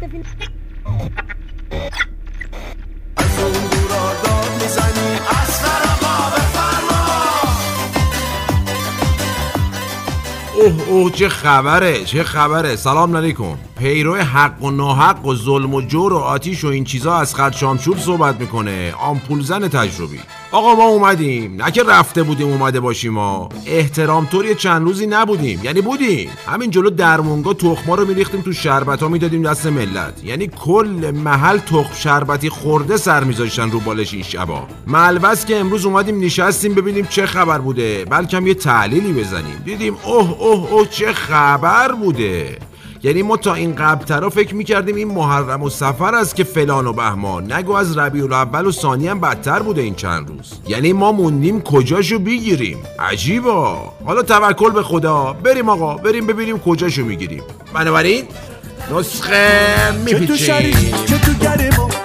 اوه اوه چه خبره چه خبره. سلام علیکم. پیرو حق و ناحق و ظلم و جور و آتیش و این چیزا از خط شامشور صحبت می‌کنه. آمپول زن تجربی. آقا ما اومدیم. نه که رفته بودیم اومده باشیم ما احترام طور یه چند روزی نبودیم. یعنی بودیم. همین جلو درمونگا تخما رو میریختیم تو شربت ها می‌دادیم دست ملت. یعنی کل محل تخم شربتی خورده سر میذاشتن رو بالش این شبا. ملبس که امروز اومدیم نشستیم ببینیم چه خبر بوده. بلکم یه تحلیلی بزنیم. دیدیم اوه اوه اوه چه خبر بوده. یعنی ما تا این قبلترا فکر می‌کردیم این محرم و سفر است که فلان و بهمان. نگو از ربیع الاول و ثانی هم بدتر بوده این چند روز. یعنی ما موندیم کجاشو بگیریم. عجیبا حالا توکل به خدا. بریم آقا بریم ببینیم کجاشو می‌گیریم. بنابراین نسخه میپیچیم. چه تو چه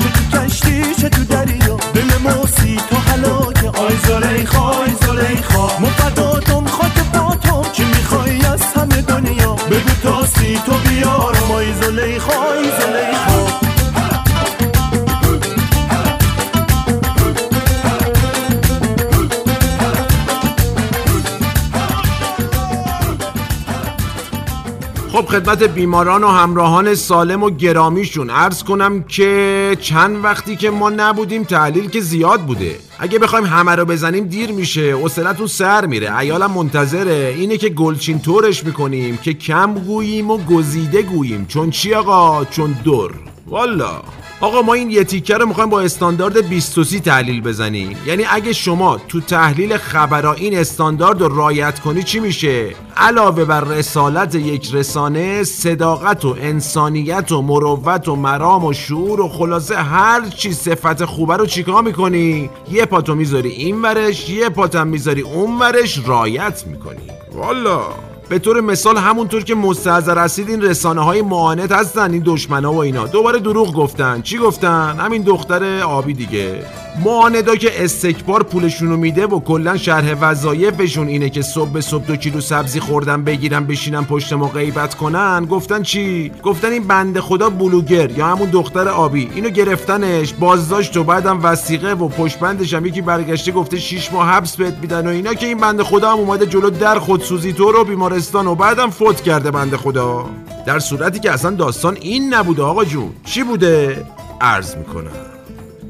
خب خدمت بیماران و همراهان سالم و گرامیشون. عرض کنم که چند وقتی که ما نبودیم تحلیل که زیاد بوده. اگه بخوایم همه رو بزنیم دیر میشه. حوصلتون سر میره. ایالم منتظره. اینه که گلچین طورش می‌کنیم که کم گوییم و گزیده گوییم. چون چی آقا؟ چون دور. والا. آقا ما این یه تیکه رو می‌خوایم با استاندارد 23 تحلیل بزنیم. یعنی اگه شما تو تحلیل خبرها این استاندارد رو رایت کنی چی میشه؟ علاوه بر رسالت یک رسانه صداقت و انسانیت و مروت و مرام و شعور و خلاصه هر چی صفت خوبه رو چیکار می‌کنی؟ یه پاتو می‌ذاری این ورش یه پاتم می‌ذاری اون ورش رایت می‌کنی. والا. به طور مثال همونطور که مستحضر هستید این رسانه های معاند هستن این دشمنا و اینا. دوباره دروغ گفتن. چی گفتن؟ همین دختر آبی دیگه. معاندا که استکبار پولشونو میده و کلا شرح وظایفشون اینه که صبح به صبح دو کیلو سبزی خوردن بگیرن بشینن پشت ما غیبت کنن. گفتن چی؟ گفتن این بنده خدا بلوگر یا همون دختر آبی. اینو گرفتنش بازداشت و بعدم وسیقه و پشت بندش هم یکی برگشته گفته شیش ماه حبس بهت میدن و اینا که این بنده خدا هم اومده جلو در خودسوزی تو رو بیمارستان و بعدم فوت کرده بنده خدا. در صورتی که اصلا داستان این نبوده آقا جون. چی بوده؟ عرض می‌کنم.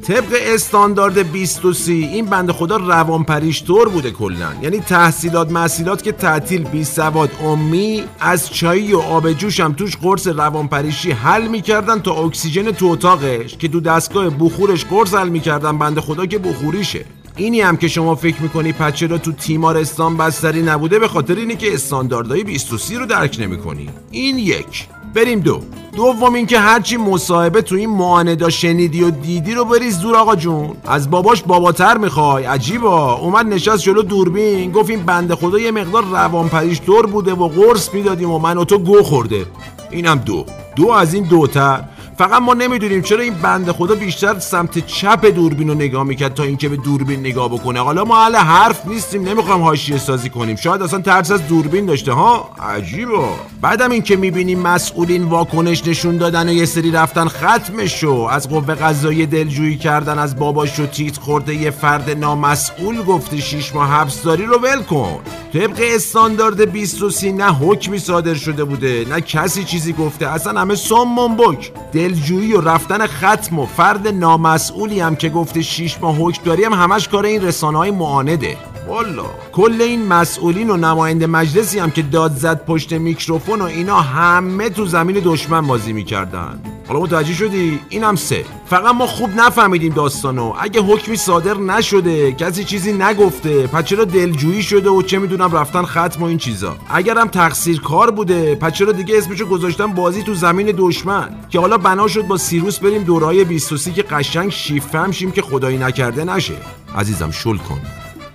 طبق استاندارد 23 این بنده خدا روانپریشتور بوده کلا. یعنی تحصیلات محصیلات که تعطیل بی سواد امی از چایی و آب جوش هم توش قرص روانپریشی حل می‌کردن تا اکسیژن تو اتاقش که تو دستگاه بخورش قرص حل می‌کردن. بنده خدا که بخوریشه. اینی هم که شما فکر می‌کنی پچه را تو تیمارستان بستری نبوده به خاطر اینه که استانداردهای 23 رو درک نمی‌کنی. این یک. بریم دو. دوم اینکه هرچی مصاحبه تو این معاندا شنیدی و دیدی رو بریز دور آقا جون. از باباش باباتر می‌خوای. عجیبا اومد نشست جلو دوربین. گفت این بنده خدا یه مقدار روانپریش دور بوده و قرص می‌دادیم و من و تو گو خورده. اینم دو. دو از این دوتر. فقط ما نمی‌دونیم چرا این بنده خدا بیشتر سمت چپ دوربین رو نگاه می‌کرد تا اینکه به دوربین نگاه بکنه. حالا ما اهل حرف نیستیم نمی‌خوام حاشیه سازی کنیم. شاید اصلا ترس از دوربین داشته ها؟ عجیبا بعدم این که می‌بینیم مسئولین واکنش نشون دادن و یه سری رفتن ختمش شو از قوه قضایی دلجویی کردن از باباش و تیت خورده یه فرد نامسئول گفته شیش ماه حبس داری رو ول کن. طبق استاندارد 23 نه حکمی صادر شده بوده. نه کسی چیزی گفته. اصلا همه سمون بک. دلجویی و رفتن ختم و فرد نامسئولی هم که گفته شیش ماه حکم هم همش کار این رسانه های معانده. والا. کل این مسئولین و نماینده مجلسی هم که داد زد پشت میکروفون و اینا همه تو زمین دشمن بازی می‌کردن. حالا متوجه شدی؟ اینم سه. فقط ما خوب نفهمیدیم داستانو. اگه حکمی صادر نشده کسی چیزی نگفته پس چرا دلجویی شده و چه می‌دونم رفتن ختم و این چیزا؟ اگرم تقصیر کار بوده پس چرا دیگه اسمشو گذاشتن بازی تو زمین دشمن؟ که حالا بنا شد با سیروس بریم دورای 23 که قشنگ شیفته هم شیم که خدایی نکرده نشه. عزیزم شل کن.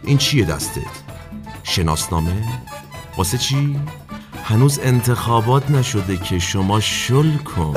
این چیه دستت؟ شناسنامه؟ واسه چی؟ هنوز انتخابات نشده که شما شل کن.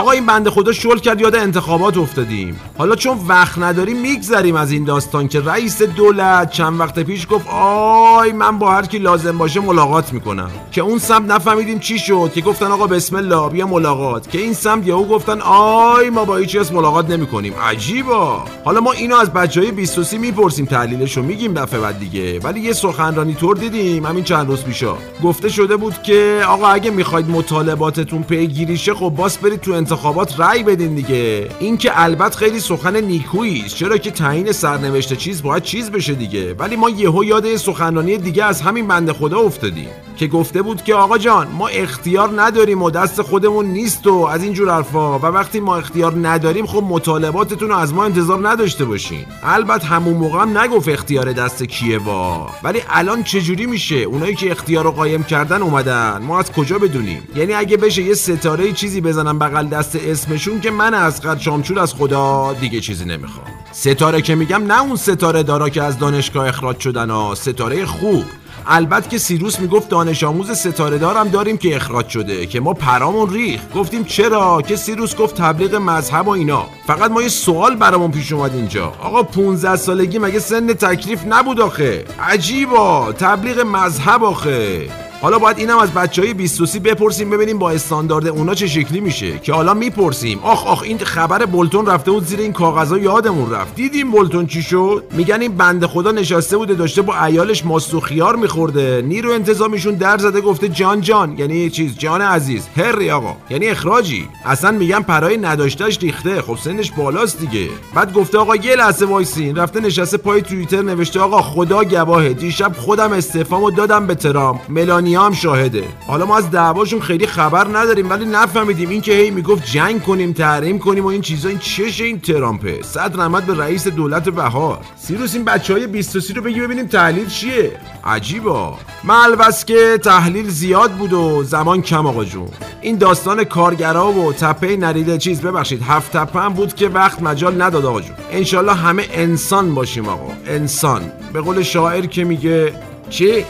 آقا این بنده خدا شل کرد یاد انتخابات افتادیم. حالا چون وقت نداریم میگذریم از این داستان که رئیس دولت چند وقت پیش گفت آی من با هر کی لازم باشه ملاقات می‌کنم. که اون سمت نفهمیدیم چی شد که گفتن آقا بسم الله بیا ملاقات. که این سمت یهو گفتن آی ما با هیچ کس ملاقات نمی‌کنیم. عجیبا. حالا ما اینو از بچهای 23 می‌پرسیم تحلیلشو میگیم دفعه بعد دیگه. ولی یه سخنرانی طور دیدیم همین چند روز پیشا. گفته شده بود که آقا اگه می‌خواید مطالباتتون پیگیری شه خب باس برید تو انتخابات رأی بدین دیگه. این که البته خیلی سخن نیکویی است. چرا که تعیین سرنوشت چیز باید چیز بشه دیگه. ولی ما یهو یاد سخنرانی دیگه از همین بنده خدا افتادیم. که گفته بود که آقا جان ما اختیار نداریم و دست خودمون نیست و از این جور حرفا. و وقتی ما اختیار نداریم خب مطالباتتون رو از ما انتظار نداشته باشین. البته همون موقع هم نگفت اختیار دست کیه وا ولی الان چجوری میشه؟ اونایی که اختیار رو قایم کردن اومدن. ما از کجا بدونیم؟ یعنی اگه بشه یه ستاره چیزی بزنم بغل دست اسمشون که من از قد شامچول از خدا دیگه چیزی نمی‌خوام. ستاره که میگم نه اون ستاره دارا که از دانشگاه اخراج شدن ها. ستاره خوب. البته که سیروس می‌گفت دانش آموز ستاره دارم داریم که اخراج شده که ما پرامون ریخ گفتیم چرا؟ که سیروس گفت تبلیغ مذهب و اینا. فقط ما یه سوال برامون پیش اومد اینجا. آقا 15 سالگی مگه سن تکلیف نبود آخه؟ عجیبا! تبلیغ مذهب آخه! حالا باید اینم از بچه های 23 بپرسیم ببینیم با استاندارد اونا چه شکلی میشه. که حالا می‌پرسیم. آخ آخ این خبر بولتون رفته بود زیر این کاغذها یادمون رفت. دیدیم بولتون چی شد؟ میگن این بنده خدا نشسته بوده داشته با ایالش ماست و خیار میخورده. نیرو انتظامیشون در زده گفته جان جان. یعنی چیز جان عزیز. هری آقا. یعنی اخراجی. اصلا میگن پرای نداشتهش ریخته. خب سنش بالاست دیگه. بعد گفته آقا یه لحظه وایسین. رفته نشسته پای توییتر نوشته آقا خدا گواهه. دیشب خودم استعفامو دادم به ترامپ. ملانی هم شاهده. حالا ما از دعواشون خیلی خبر نداریم ولی نفهمیدیم. این که هی می‌گفت جنگ کنیم تحریم کنیم و این چیزا این چش این ترامپه صد رحمت به رئیس دولت بهار. سیروس این بچه های 23 رو بگی ببینیم تحلیل چیه. عجیبا. ملوس که تحلیل زیاد بود و زمان کم آقا جون. این داستان کارگرا و تپه نریده چیز ببخشید هفت تپه هم بود که وقت مجال نداد آقا جون. انشالله همه انسان باشیم آقا. انسان. به قول شاعر که میگه چی؟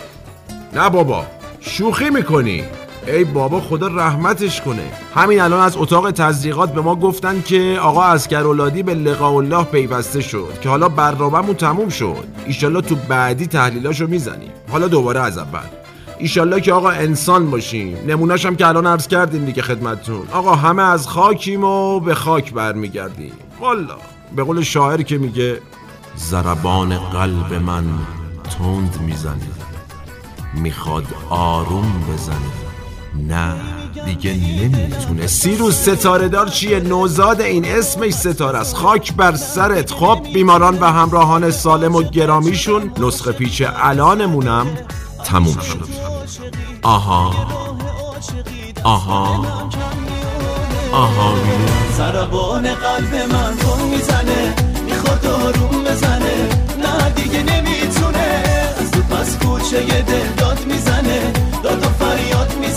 نه بابا. شوخی می‌کنی؟ ای بابا خدا رحمتش کنه. همین الان از اتاق تزریقات به ما گفتن که آقا اسکرولادی به لقاء الله پیوسته شد که حالا برنامه‌مون تموم شد. ایشالله تو بعدی تحلیلاشو می‌زنیم. حالا دوباره از اول. ایشالله که آقا انسان باشیم. نمونهش هم که الان عرض کردیم دیگه خدمتتون. آقا همه از خاکیم و به خاک برمیگردیم. والا. به قول شاعر که میگه ضربان قلب من تند می‌زنه می‌خواد آروم بزنه. نه دیگه نمی‌تونه. سیروس ستاره دار چیه؟ نوزاد این اسمش ستاره است. خاک بر سرت. خب بیماران و همراهان سالم و گرامیشون نسخه پیچ الانمونم تموم شد. آها. آها. آها. سربان قلب من می‌زنه. می‌خواد آروم بزنه. نه دیگه نمی‌تونه. از کوچه دل داد می‌زنه داد و فریاد می‌زنه